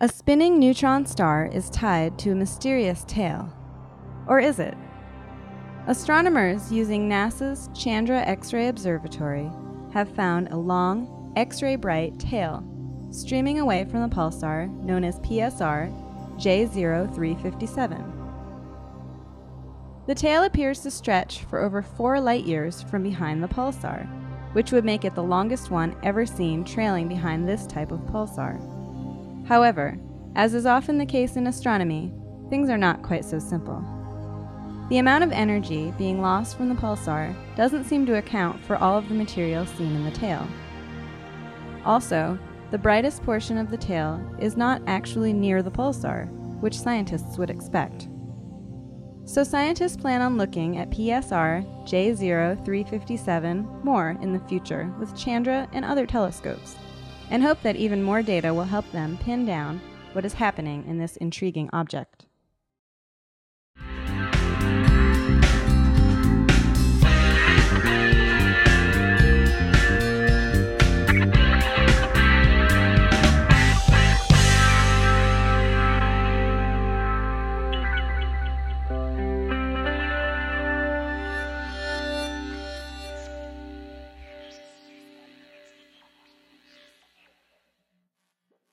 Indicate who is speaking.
Speaker 1: A spinning neutron star is tied to a mysterious tail. Or is it? Astronomers using NASA's Chandra X ray Observatory have found a long, X ray bright tail streaming away from the pulsar known as PSR J0357. The tail appears to stretch for over 4 light years from behind the pulsar, which would make it the longest one ever seen trailing behind this type of pulsar. However, as is often the case in astronomy, things are not quite so simple. The amount of energy being lost from the pulsar doesn't seem to account for all of the material seen in the tail. Also, the brightest portion of the tail is not actually near the pulsar, which scientists would expect. So, scientists plan on looking at PSR J0357 more in the future with Chandra and other telescopes and hope that even more data will help them pin down what is happening in this intriguing object.